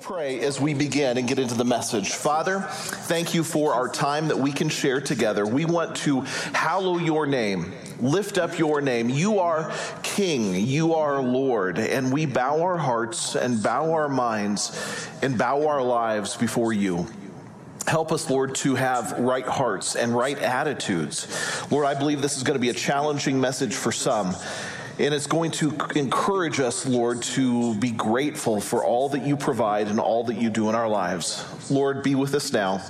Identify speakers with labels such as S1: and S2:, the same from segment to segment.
S1: pray as we begin and get into the message. Father, thank you for our time that we can share together. We want to hallow your name, lift up your name. You are King, you are Lord, and we bow our hearts and bow our minds and bow our lives before you. Help us, Lord, to have right hearts and right attitudes. Lord, I believe this is going to be a challenging message for some. And it's going to encourage us, Lord, to be grateful for all that you provide and all that you do in our lives. Lord, be with us now.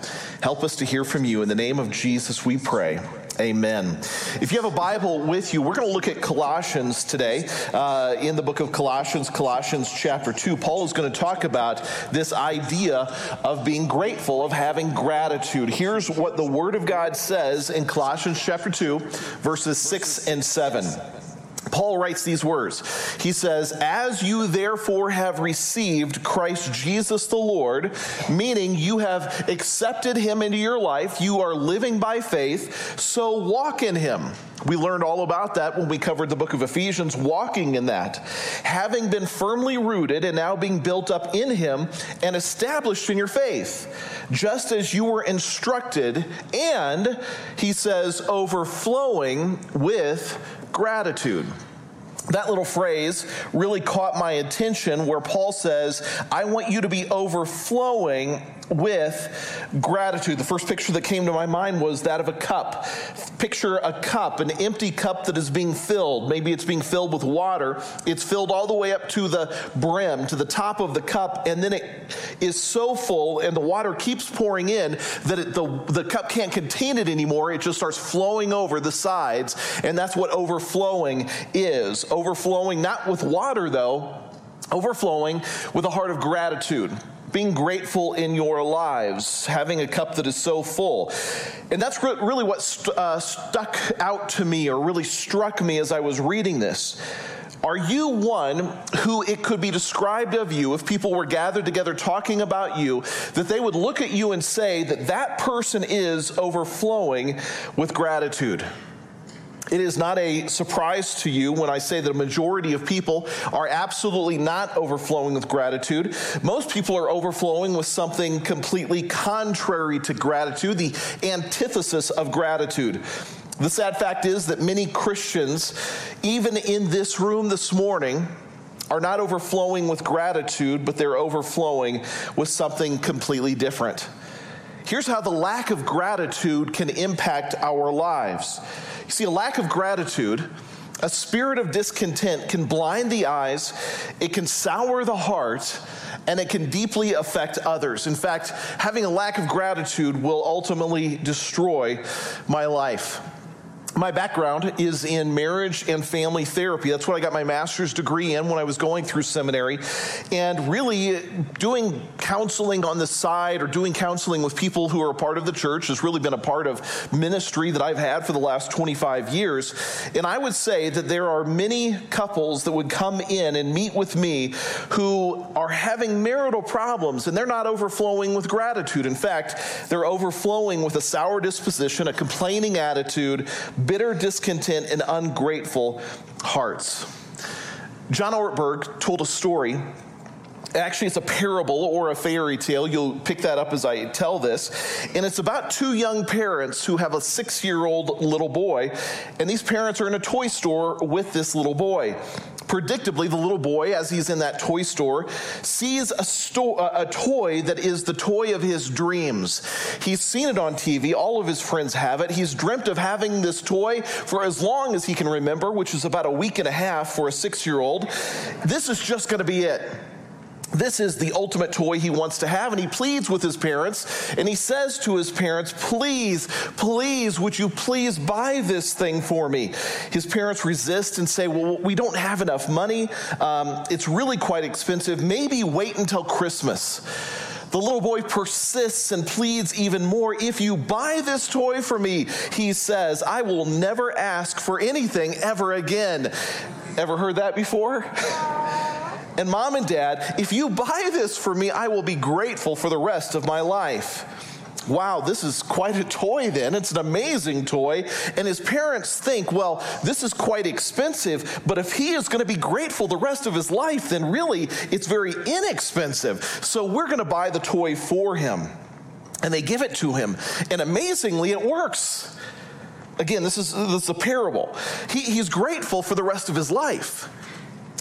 S1: Help us to hear from you. In the name of Jesus, we pray. Amen. If you have a Bible with you, we're going to look at Colossians today. Uh, in the book of Colossians, Colossians chapter 2, Paul is going to talk about this idea of being grateful, of having gratitude. Here's what the Word of God says in Colossians chapter 2, verses 6 and 7. Paul writes these words. He says, As you therefore have received Christ Jesus the Lord, meaning you have accepted him into your life, you are living by faith, so walk in him. We learned all about that when we covered the book of Ephesians, walking in that. Having been firmly rooted and now being built up in him and established in your faith, just as you were instructed, and he says, overflowing with gratitude. That little phrase really caught my attention where Paul says, I want you to be overflowing with gratitude. The first picture that came to my mind was that of a cup. Picture a cup, an empty cup that is being filled. Maybe it's being filled with water. It's filled all the way up to the brim, to the top of the cup, and then it is so full and the water keeps pouring in that it, the, the cup can't contain it anymore. It just starts flowing over the sides, and that's what overflowing is. Overflowing, not with water though, overflowing with a heart of gratitude being grateful in your lives, having a cup that is so full. And that's really what st- uh, stuck out to me or really struck me as I was reading this. Are you one who it could be described of you if people were gathered together talking about you, that they would look at you and say that that person is overflowing with gratitude? It is not a surprise to you when I say that a majority of people are absolutely not overflowing with gratitude. Most people are overflowing with something completely contrary to gratitude, the antithesis of gratitude. The sad fact is that many Christians, even in this room this morning, are not overflowing with gratitude, but they're overflowing with something completely different. Here's how the lack of gratitude can impact our lives. You see, a lack of gratitude, a spirit of discontent can blind the eyes, it can sour the heart, and it can deeply affect others. In fact, having a lack of gratitude will ultimately destroy my life my background is in marriage and family therapy. That's what I got my master's degree in when I was going through seminary. And really, doing counseling on the side or doing counseling with people who are a part of the church has really been a part of ministry that I've had for the last 25 years. And I would say that there are many couples that would come in and meet with me who are having marital problems and they're not overflowing with gratitude. In fact, they're overflowing with a sour disposition, a complaining attitude bitter discontent, and ungrateful hearts. John Ortberg told a story. Actually it's a parable or a fairy tale. You'll pick that up as i tell this. And it's about two young parents who have a six year old little boy and these parents are in a toy store with this little boy Predictably, the little boy, as he's in that toy store, sees a, sto- a toy that is the toy of his dreams. He's seen it on TV. All of his friends have it. He's dreamt of having this toy for as long as he can remember, which is about a week and a half for a six year old. This is just going to be it this is the ultimate toy he wants to have, and he pleads with his parents, and he says to his parents, Please, please, would you please buy this thing for me? His parents resist and say, Well, we don't have enough money. Um, it's really quite expensive. Maybe wait until Christmas. The little boy persists and pleads even more. If you buy this toy for me, he says, I will never ask for anything ever again. Ever heard that before? And mom and dad, if you buy this for me, I will be grateful for the rest of my life. wow, this is quite a toy then. It's an amazing toy. And his parents think, well, this is quite expensive, but if he is going to be grateful the rest of his life, then really it's very inexpensive. So we're going to buy the toy for him. And they give it to him. And amazingly, it works. Again, this is, this is a parable. He, he's grateful for the rest of his life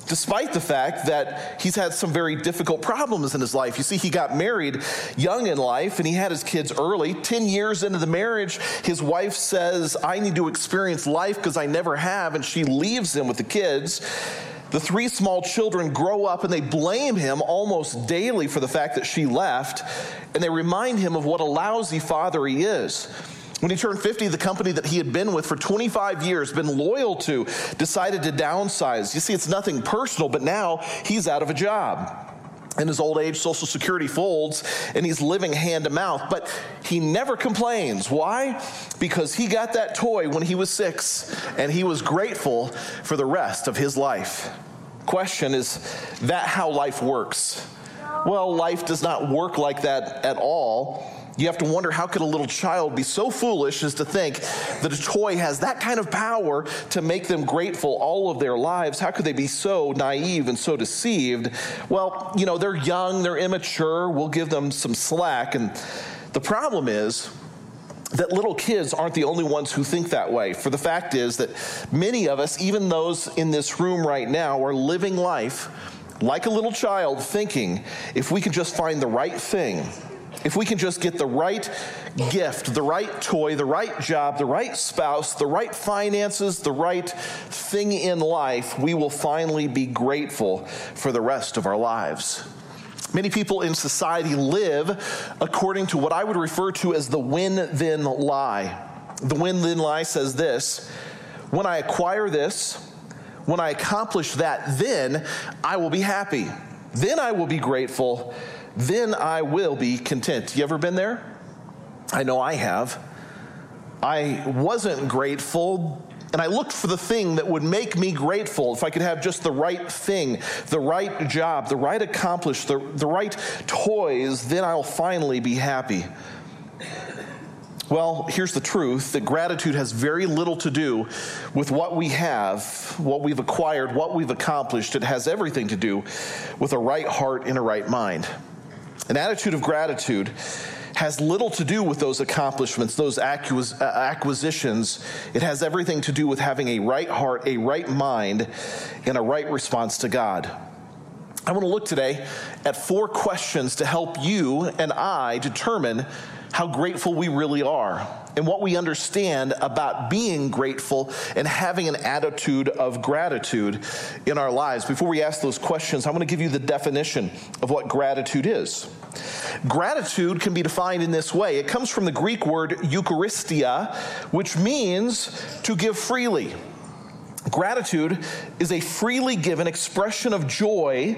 S1: despite the fact that he's had some very difficult problems in his life. You see, he got married young in life and he had his kids early. 10 years into the marriage, his wife says, I need to experience life because I never have, and she leaves him with the kids. The three small children grow up and they blame him almost daily for the fact that she left, and they remind him of what a lousy father he is. When he turned 50, the company that he had been with for 25 years, been loyal to, decided to downsize. You see, it's nothing personal, but now he's out of a job. In his old age, Social Security folds and he's living hand to mouth, but he never complains. Why? Because he got that toy when he was six and he was grateful for the rest of his life. Question is that how life works? Well, life does not work like that at all. You have to wonder how could a little child be so foolish as to think that a toy has that kind of power to make them grateful all of their lives? How could they be so naive and so deceived? Well, you know, they're young, they're immature, we'll give them some slack. And the problem is, that little kids aren't the only ones who think that way. For the fact is that many of us, even those in this room right now, are living life like a little child, thinking if we can just find the right thing, if we can just get the right gift, the right toy, the right job, the right spouse, the right finances, the right thing in life, we will finally be grateful for the rest of our lives. Many people in society live according to what I would refer to as the win then lie. The win then lie says this when I acquire this, when I accomplish that, then I will be happy. Then I will be grateful then I will be content. You ever been there? I know I have. I wasn't grateful and I looked for the thing that would make me grateful. If I could have just the right thing, the right job, the right accomplish, the, the right toys, then I'll finally be happy. Well, here's the truth that gratitude has very little to do with what we have, what we've acquired, what we've accomplished. It has everything to do with a right heart and a right mind. An attitude of gratitude has little to do with those accomplishments, those uh, acquisitions. It has everything to do with having a right heart, a right mind, and a right response to God. I want to look today at four questions to help you and I determine how grateful we really are and what we understand about being grateful and having an attitude of gratitude in our lives. Before we ask those questions, I want to give you the definition of what gratitude is. Gratitude can be defined in this way it comes from the Greek word Eucharistia, which means to give freely. Gratitude is a freely given expression of joy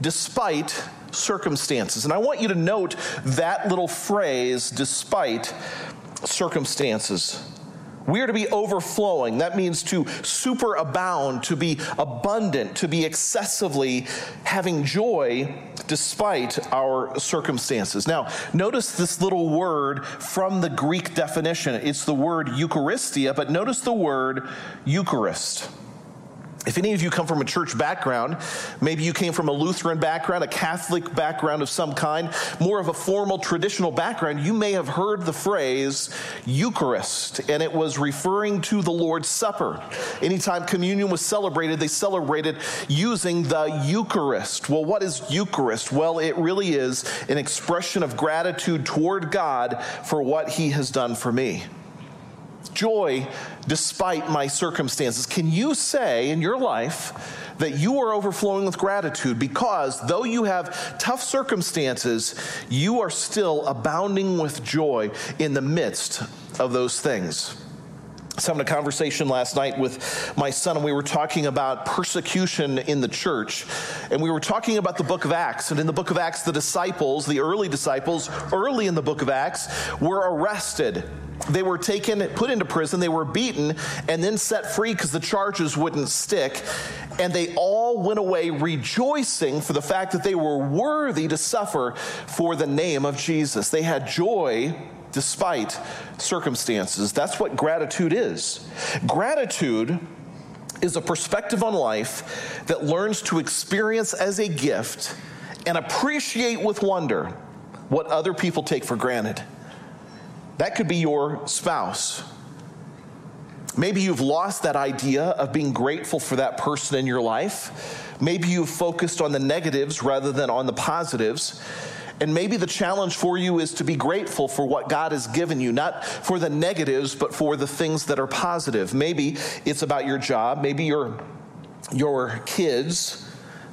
S1: despite circumstances. And I want you to note that little phrase, despite circumstances. We are to be overflowing. That means to superabound, to be abundant, to be excessively having joy despite our circumstances. Now, notice this little word from the Greek definition. It's the word Eucharistia, but notice the word Eucharist. If any of you come from a church background, maybe you came from a Lutheran background, a Catholic background of some kind, more of a formal traditional background, you may have heard the phrase Eucharist, and it was referring to the Lord's Supper. Anytime communion was celebrated, they celebrated using the Eucharist. Well, what is Eucharist? Well, it really is an expression of gratitude toward God for what He has done for me joy despite my circumstances. Can you say in your life that you are overflowing with gratitude because though you have tough circumstances, you are still abounding with joy in the midst of those things? Was having a conversation last night with my son, and we were talking about persecution in the church. And we were talking about the book of Acts. And in the book of Acts, the disciples, the early disciples, early in the book of Acts, were arrested They were taken, put into prison, they were beaten, and then set free because the charges wouldn't stick. And they all went away rejoicing for the fact that they were worthy to suffer for the name of Jesus. They had joy despite circumstances. That's what gratitude is. Gratitude is a perspective on life that learns to experience as a gift and appreciate with wonder what other people take for granted. That could be your spouse. Maybe you've lost that idea of being grateful for that person in your life. Maybe you've focused on the negatives rather than on the positives. And maybe the challenge for you is to be grateful for what God has given you, not for the negatives, but for the things that are positive. Maybe it's about your job, maybe your, your kids.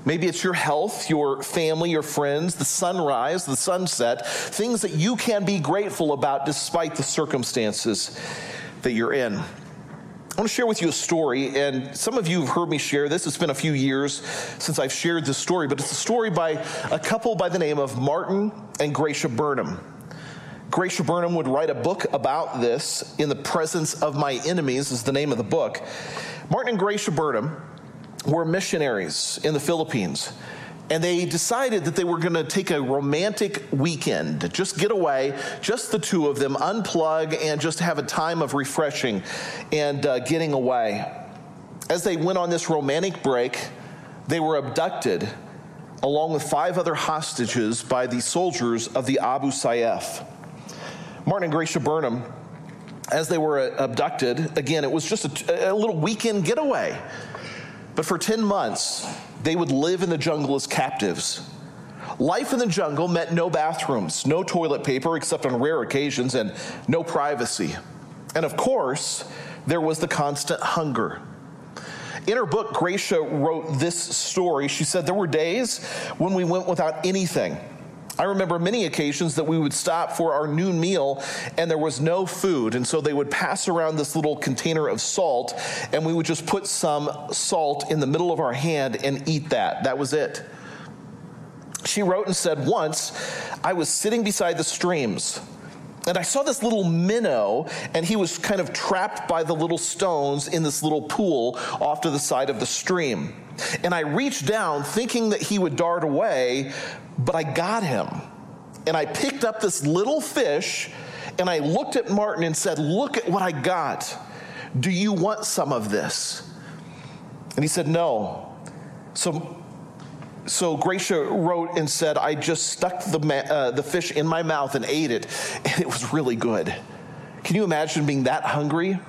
S1: Maybe it's your health, your family, your friends, the sunrise, the sunset, things that you can be grateful about despite the circumstances that you're in. I want to share with you a story, and some of you have heard me share this. It's been a few years since I've shared this story, but it's a story by a couple by the name of Martin and Gracia Burnham. Gracia Burnham would write a book about this, In the Presence of My Enemies, is the name of the book. Martin and Gracia Burnham were missionaries in the Philippines and they decided that they were going to take a romantic weekend, just get away, just the two of them, unplug, and just have a time of refreshing and uh, getting away. As they went on this romantic break, they were abducted along with five other hostages by the soldiers of the Abu Sayyaf. Martin and Gracia Burnham, as they were abducted, again, it was just a, a little weekend getaway. But for 10 months, they would live in the jungle as captives. Life in the jungle meant no bathrooms, no toilet paper except on rare occasions, and no privacy. And of course, there was the constant hunger. In her book, Gracia wrote this story. She said, There were days when we went without anything. I remember many occasions that we would stop for our noon meal and there was no food. And so they would pass around this little container of salt and we would just put some salt in the middle of our hand and eat that. That was it. She wrote and said, Once I was sitting beside the streams and I saw this little minnow, and he was kind of trapped by the little stones in this little pool off to the side of the stream. And I reached down thinking that he would dart away, but I got him. And I picked up this little fish and I looked at Martin and said, Look at what I got. Do you want some of this? And he said, No. So, so Gracia wrote and said, I just stuck the, uh, the fish in my mouth and ate it, and it was really good. Can you imagine being that hungry?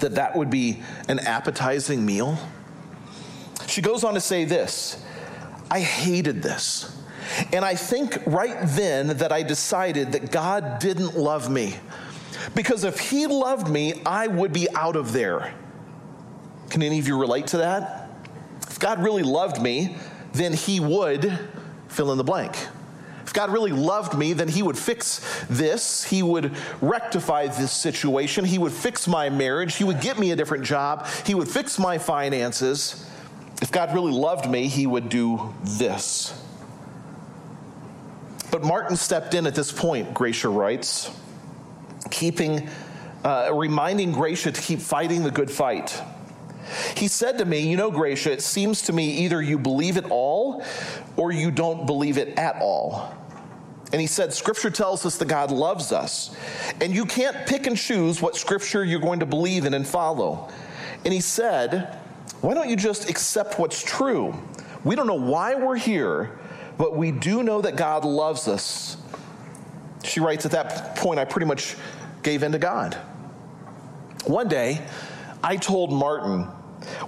S1: That that would be an appetizing meal? She goes on to say this I hated this. And I think right then that I decided that God didn't love me. Because if He loved me, I would be out of there. Can any of you relate to that? If God really loved me, then He would fill in the blank. If God really loved me, then He would fix this. He would rectify this situation. He would fix my marriage. He would get me a different job. He would fix my finances. If God really loved me, He would do this. But Martin stepped in at this point, Gracia writes, keeping, uh, reminding Gracia to keep fighting the good fight. He said to me, You know, Gracia, it seems to me either you believe it all or you don't believe it at all. And he said, Scripture tells us that God loves us, and you can't pick and choose what Scripture you're going to believe in and follow. And he said, Why don't you just accept what's true? We don't know why we're here, but we do know that God loves us. She writes, At that point, I pretty much gave in to God. One day, I told Martin,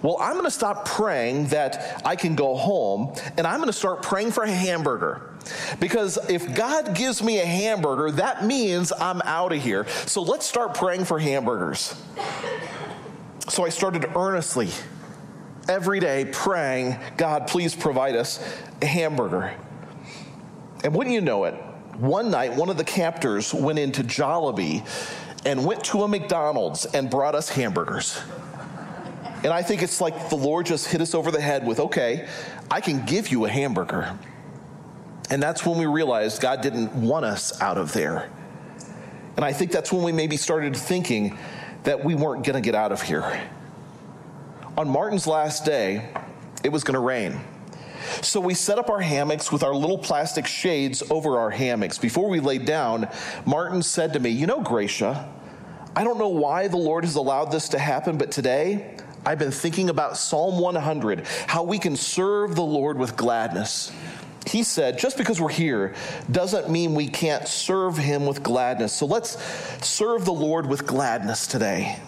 S1: well, I'm going to stop praying that I can go home and I'm going to start praying for a hamburger. Because if God gives me a hamburger, that means I'm out of here. So let's start praying for hamburgers. So I started earnestly every day praying, God, please provide us a hamburger. And wouldn't you know it, one night one of the captors went into Jollibee and went to a McDonald's and brought us hamburgers. And I think it's like the Lord just hit us over the head with, okay, I can give you a hamburger. And that's when we realized God didn't want us out of there. And I think that's when we maybe started thinking that we weren't going to get out of here. On Martin's last day, it was going to rain. So we set up our hammocks with our little plastic shades over our hammocks. Before we laid down, Martin said to me, You know, Gracia, I don't know why the Lord has allowed this to happen, but today I've been thinking about Psalm 100, how we can serve the Lord with gladness. He said, just because we're here doesn't mean we can't serve him with gladness. So let's serve the Lord with gladness today.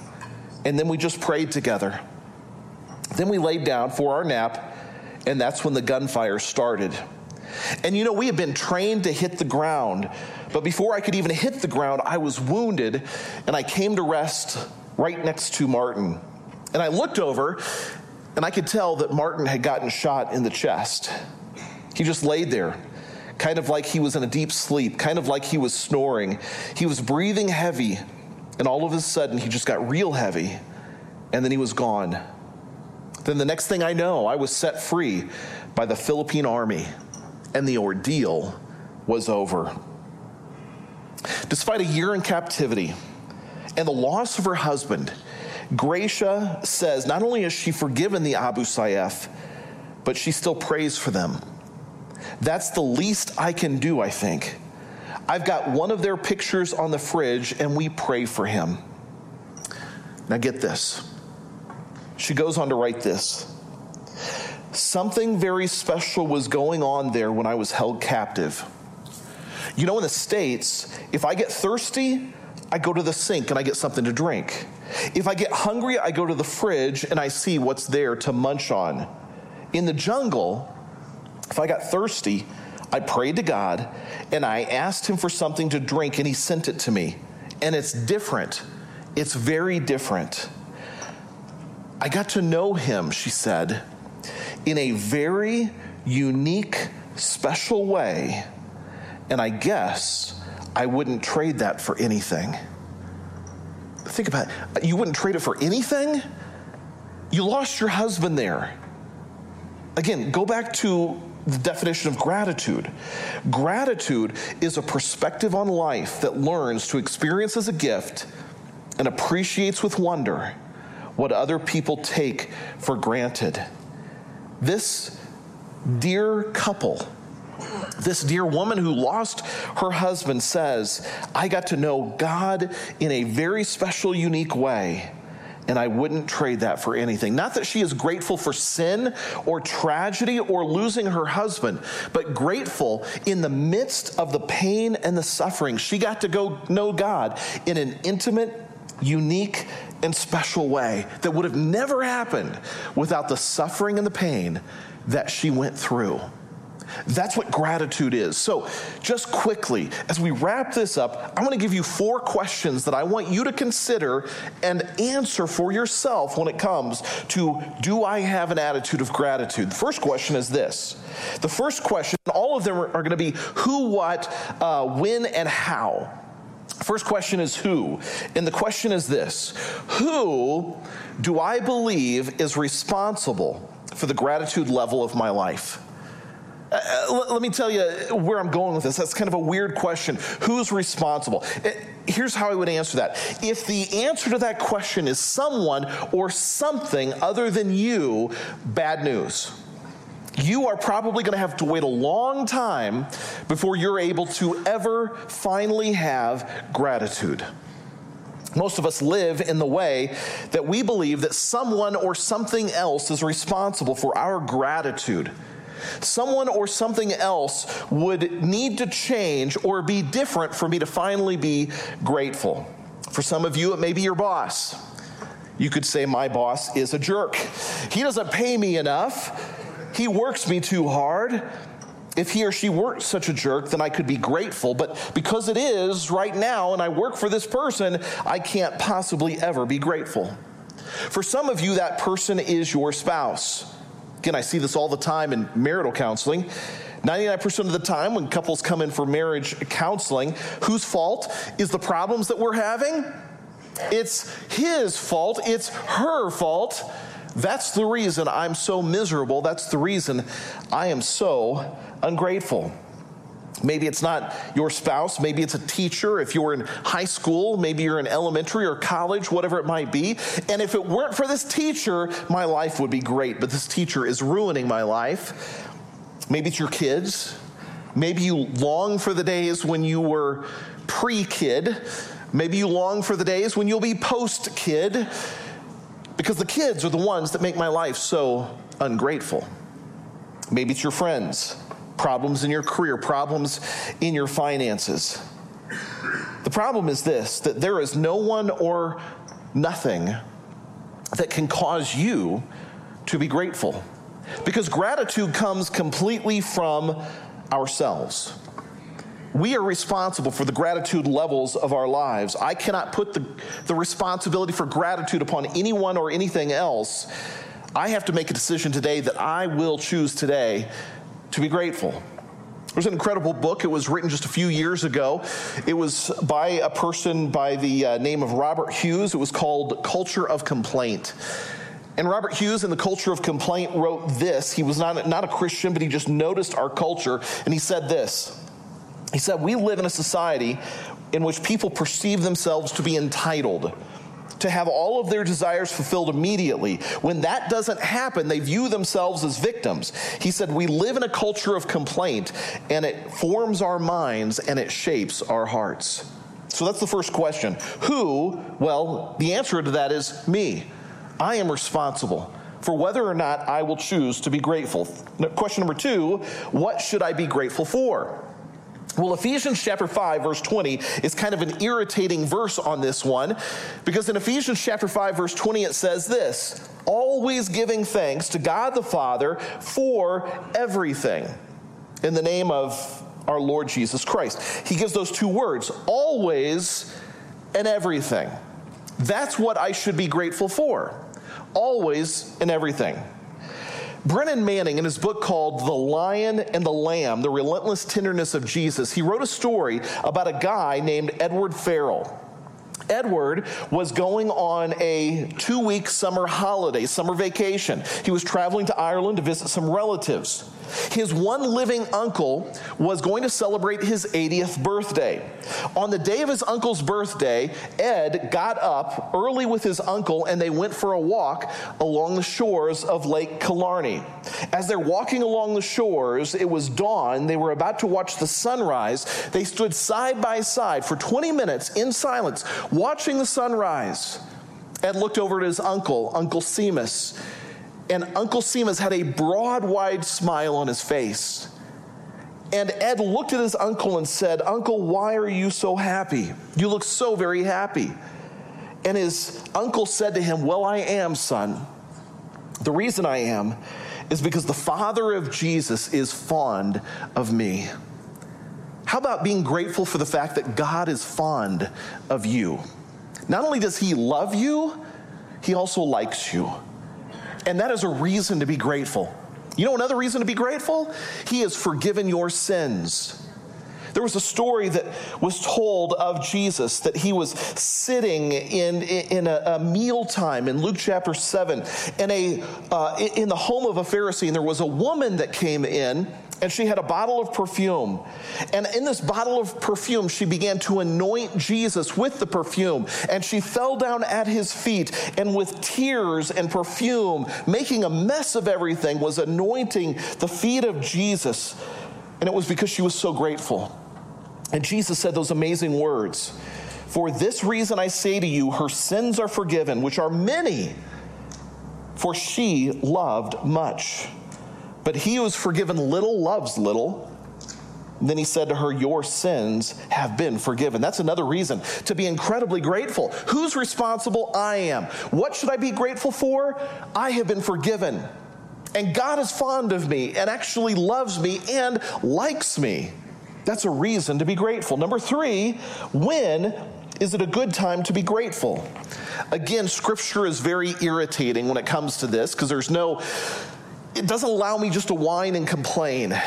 S1: And then we just prayed together. Then we laid down for our nap, and that's when the gunfire started. And you know, we had been trained to hit the ground, but before I could even hit the ground, I was wounded, and I came to rest right next to Martin. And I looked over, and I could tell that Martin had gotten shot in the chest. He just laid there, kind of like he was in a deep sleep, kind of like he was snoring. He was breathing heavy, and all of a sudden, he just got real heavy, and then he was gone. Then the next thing I know, I was set free by the Philippine army, and the ordeal was over. Despite a year in captivity and the loss of her husband, Gracia says not only has she forgiven the Abu Sayyaf, but she still prays for them. That's the least I can do, I think. I've got one of their pictures on the fridge and we pray for him. Now, get this. She goes on to write this Something very special was going on there when I was held captive. You know, in the States, if I get thirsty, I go to the sink and I get something to drink. If I get hungry, I go to the fridge and I see what's there to munch on. In the jungle, if I got thirsty, I prayed to God and I asked Him for something to drink and He sent it to me. And it's different. It's very different. I got to know Him, she said, in a very unique, special way. And I guess I wouldn't trade that for anything. Think about it. You wouldn't trade it for anything? You lost your husband there. Again, go back to the definition of gratitude. Gratitude is a perspective on life that learns to experience as a gift and appreciates with wonder what other people take for granted. This dear couple this dear woman who lost her husband says, I got to know God in a very special, unique way. And I wouldn't trade that for anything. Not that she is grateful for sin or tragedy or losing her husband, but grateful in the midst of the pain and the suffering. She got to go know God in an intimate, unique, and special way that would have never happened without the suffering and the pain that she went through. That's what gratitude is. So, just quickly, as we wrap this up, I want to give you four questions that I want you to consider and answer for yourself when it comes to do I have an attitude of gratitude? The first question is this. The first question, all of them are, going to be who, what, uh, when, and how. First question is who? And the question is this Who do I believe is responsible for the gratitude level of my life? Uh, uh let me tell you where I'm going with this. That's kind of a weird question. Who's responsible? Uh, here's how I would answer that. If the answer to that question is someone or something other than you, bad news. You are probably going to have to wait a long time before you're able to ever finally have gratitude. Most of us live in the way that we believe that someone or something else is responsible for our gratitude. Someone or something else would need to change or be different for me to finally be grateful. For some of you, it may be your boss. You could say, My boss is a jerk. He doesn't pay me enough, he works me too hard. If he or she weren't such a jerk, then I could be grateful. But because it is right now and I work for this person, I can't possibly ever be grateful. For some of you, that person is your spouse. Again, I see this all the time in marital counseling. 99% of the time, when couples come in for marriage counseling, whose fault is the problems that we're having? It's his fault, it's her fault. That's the reason I'm so miserable. That's the reason I am so ungrateful. Maybe it's not your spouse, maybe it's a teacher. If you're in high school, maybe you're in elementary or college, whatever it might be. And if it weren't for this teacher, my life would be great, but this teacher is ruining my life. Maybe it's your kids. Maybe you long for the days when you were pre kid. Maybe you long for the days when you'll be post kid because the kids are the ones that make my life so ungrateful. Maybe it's your friends problems in your career, problems in your finances. The problem is this that there is no one or nothing that can cause you to be grateful. Because gratitude comes completely from ourselves. We are responsible for the gratitude levels of our lives. I cannot put the, the responsibility for gratitude upon anyone or anything else. I have to make a decision today that I will choose today to be grateful. There's an incredible book. It was written just a few years ago. It was by a person by the uh, name of Robert Hughes. It was called Culture of Complaint. And Robert Hughes in the Culture of Complaint wrote this. He was not, not a Christian, but he just noticed our culture, and he said this. He said, We live in a society in which people perceive themselves to be entitled to have all of their desires fulfilled immediately. When that doesn't happen, they view themselves as victims. He said, We live in a culture of complaint, and it forms our minds and it shapes our hearts. So that's the first question. Who? Well, the answer to that is me. I am responsible for whether or not I will choose to be grateful. Question number two What should I be grateful for? Well, Ephesians chapter 5, verse 20 is kind of an irritating verse on this one because in Ephesians chapter 5, verse 20, it says this always giving thanks to God the Father for everything in the name of our Lord Jesus Christ. He gives those two words always and everything. That's what I should be grateful for. Always and everything. Brennan Manning, in his book called The Lion and the Lamb The Relentless Tenderness of Jesus, he wrote a story about a guy named Edward Farrell. Edward was going on a two week summer holiday, summer vacation. He was traveling to Ireland to visit some relatives. His one living uncle was going to celebrate his 80th birthday. On the day of his uncle's birthday, Ed got up early with his uncle and they went for a walk along the shores of Lake Killarney. As they're walking along the shores, it was dawn. They were about to watch the sunrise. They stood side by side for 20 minutes in silence, watching the sunrise. Ed looked over at his uncle, Uncle Seamus and Uncle Seamus had a broad, wide smile on his face. And Ed looked at his uncle and said, Uncle, why are you so happy? You look so very happy. And his uncle said to him, Well, I am, son. The reason I am is because the Father of Jesus is fond of me. How about being grateful for the fact that God is fond of you? Not only does He love you, He also likes you. And that is a reason to be grateful. You know another reason to be grateful? He has forgiven your sins. There was a story that was told of Jesus that he was sitting in, in a, a mealtime in Luke chapter 7 in, a, uh, in the home of a Pharisee, and there was a woman that came in and she had a bottle of perfume. And in this bottle of perfume, she began to anoint Jesus with the perfume. And she fell down at his feet and with tears and perfume, making a mess of everything, was anointing the feet of Jesus. And it was because she was so grateful. And Jesus said those amazing words For this reason I say to you, her sins are forgiven, which are many, for she loved much. But he who is forgiven little loves little. And then he said to her, Your sins have been forgiven. That's another reason to be incredibly grateful. Who's responsible? I am. What should I be grateful for? I have been forgiven. And God is fond of me and actually loves me and likes me. That's a reason to be grateful. Number three, when is it a good time to be grateful? Again, scripture is very irritating when it comes to this because there's no it doesn't allow me just to whine and complain.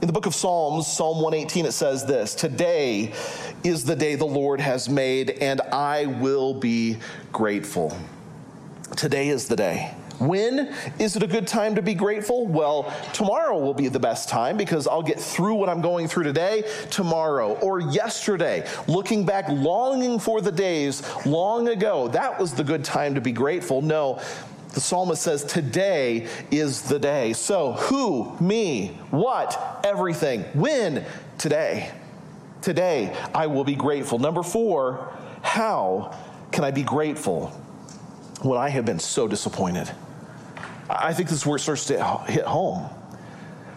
S1: In the book of Psalms, Psalm 118, it says this Today is the day the Lord has made, and I will be grateful. Today is the day. When is it a good time to be grateful? Well, tomorrow will be the best time because I'll get through what I'm going through today, tomorrow, or yesterday. Looking back, longing for the days long ago, that was the good time to be grateful. No, the psalmist says, Today is the day. So, who, me, what, everything, when, today. Today, I will be grateful. Number four, how can I be grateful when I have been so disappointed? I think this is where it starts to hit home.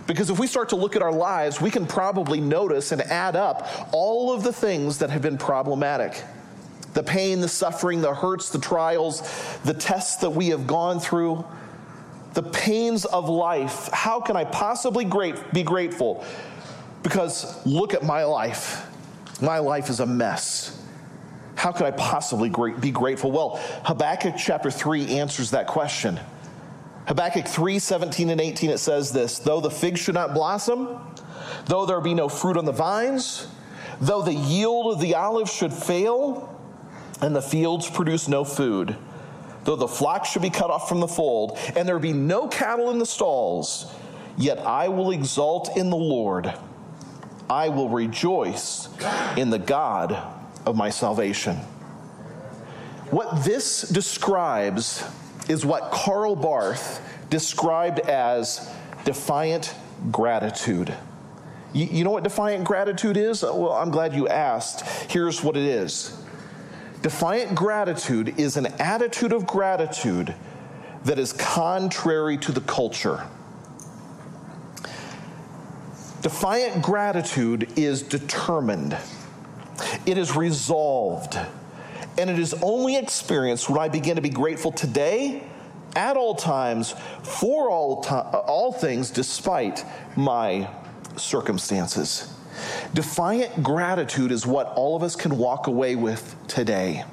S1: Because if we start to look at our lives, we can probably notice and add up all of the things that have been problematic the pain, the suffering, the hurts, the trials, the tests that we have gone through, the pains of life. How can I possibly great, be grateful? Because look at my life. My life is a mess. How could I possibly be grateful? Well, Habakkuk chapter 3 answers that question. Habakkuk 3 17 and 18, it says this Though the fig should not blossom, though there be no fruit on the vines, though the yield of the olive should fail, and the fields produce no food, though the flock should be cut off from the fold, and there be no cattle in the stalls, yet I will exult in the Lord. I will rejoice in the God of my salvation. What this describes is what Karl Barth described as defiant gratitude. You, you, know what defiant gratitude is? Well, I'm glad you asked. Here's what it is Defiant gratitude is an attitude of gratitude that is contrary to the culture. Defiant gratitude is determined, it is resolved and it is only experienced when I begin to be grateful today, at all times, for all, to- all things, despite my circumstances. Defiant gratitude is what all of us can walk away with today.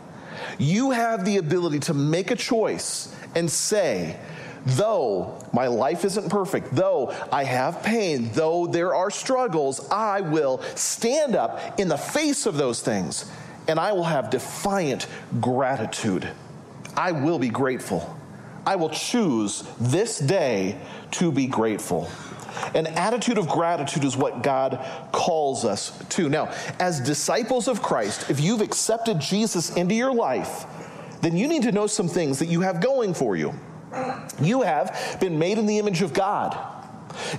S1: You have the ability to make a choice and say, though my life isn't perfect, though I have pain, though there are struggles, I will stand up in the face of those things and I will have defiant gratitude. I will be grateful. I will choose this day to be grateful. An attitude of gratitude is what God calls us to. Now, as disciples of Christ, if you've accepted Jesus into your life, then you need to know some things that you have going for you. You have been made in the image of God.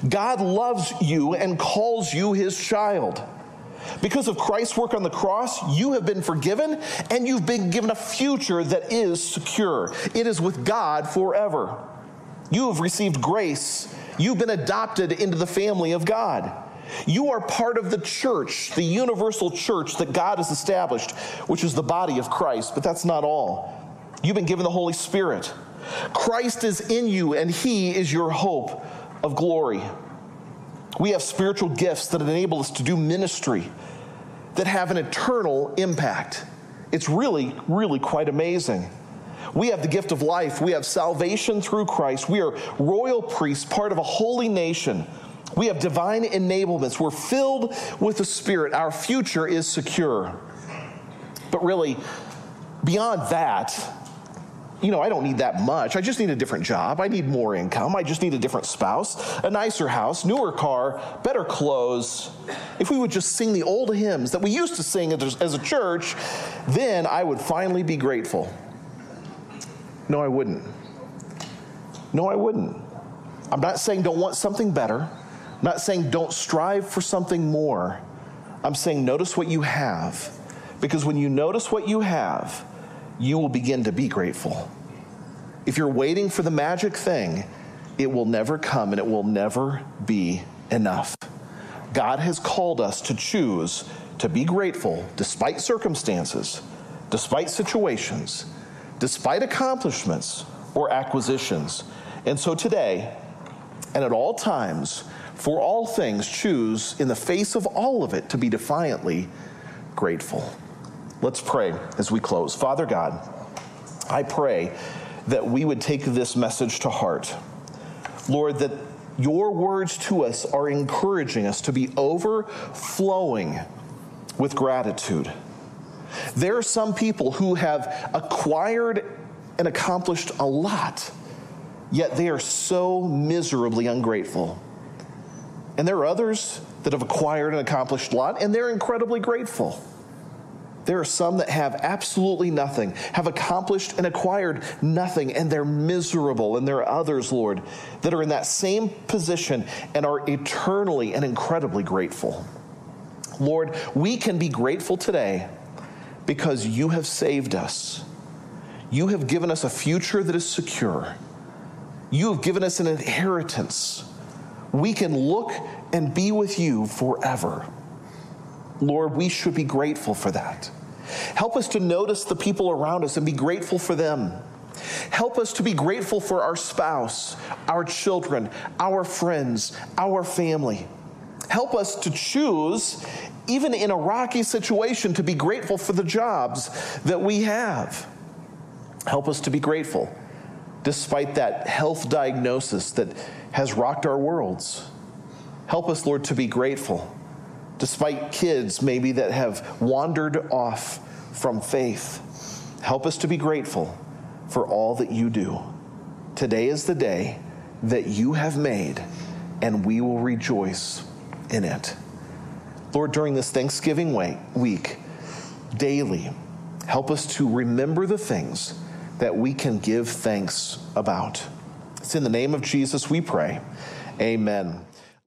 S1: God loves you and calls you his child. Because of Christ's work on the cross, you have been forgiven and you've been given a future that is secure. It is with God forever. You have received grace. You've been adopted into the family of God. You are part of the church, the universal church that God has established, which is the body of Christ. But that's not all. You've been given the Holy Spirit. Christ is in you, and He is your hope of glory. We have spiritual gifts that enable us to do ministry that have an eternal impact. It's really, really quite amazing. We have the gift of life. We have salvation through Christ. We are royal priests, part of a holy nation. We have divine enablements. We're filled with the Spirit. Our future is secure. But really, beyond that, you know, I don't need that much. I just need a different job. I need more income. I just need a different spouse, a nicer house, newer car, better clothes. If we would just sing the old hymns that we used to sing as a church, then I would finally be grateful. No, I wouldn't. No, I wouldn't. I'm not saying don't want something better. I'm not saying don't strive for something more. I'm saying notice what you have. Because when you notice what you have, you will begin to be grateful. If you're waiting for the magic thing, it will never come and it will never be enough. God has called us to choose to be grateful despite circumstances, despite situations, despite accomplishments or acquisitions. And so today, and at all times, for all things, choose in the face of all of it to be defiantly grateful. Let's pray as we close. Father God, I pray that we would take this message to heart. Lord, that your words to us are encouraging us to be overflowing with gratitude. There are some people who have acquired and accomplished a lot, yet they are so miserably ungrateful. And there are others that have acquired and accomplished a lot, and they're incredibly grateful. There are some that have absolutely nothing, have accomplished and acquired nothing, and they're miserable. And there are others, Lord, that are in that same position and are eternally and incredibly grateful. Lord, we can be grateful today because you have saved us. You have given us a future that is secure. You have given us an inheritance. We can look and be with you forever. Lord, we should be grateful for that. Help us to notice the people around us and be grateful for them. Help us to be grateful for our spouse, our children, our friends, our family. Help us to choose, even in a rocky situation, to be grateful for the jobs that we have. Help us to be grateful despite that health diagnosis that has rocked our worlds. Help us, Lord, to be grateful despite kids maybe that have wandered off from faith. Help us to be grateful for all that you do. Today is the day that you have made, and we will rejoice in it. Lord, during this Thanksgiving week, daily, help us to remember the things that we can give thanks about. It's in the name of Jesus we pray. Amen.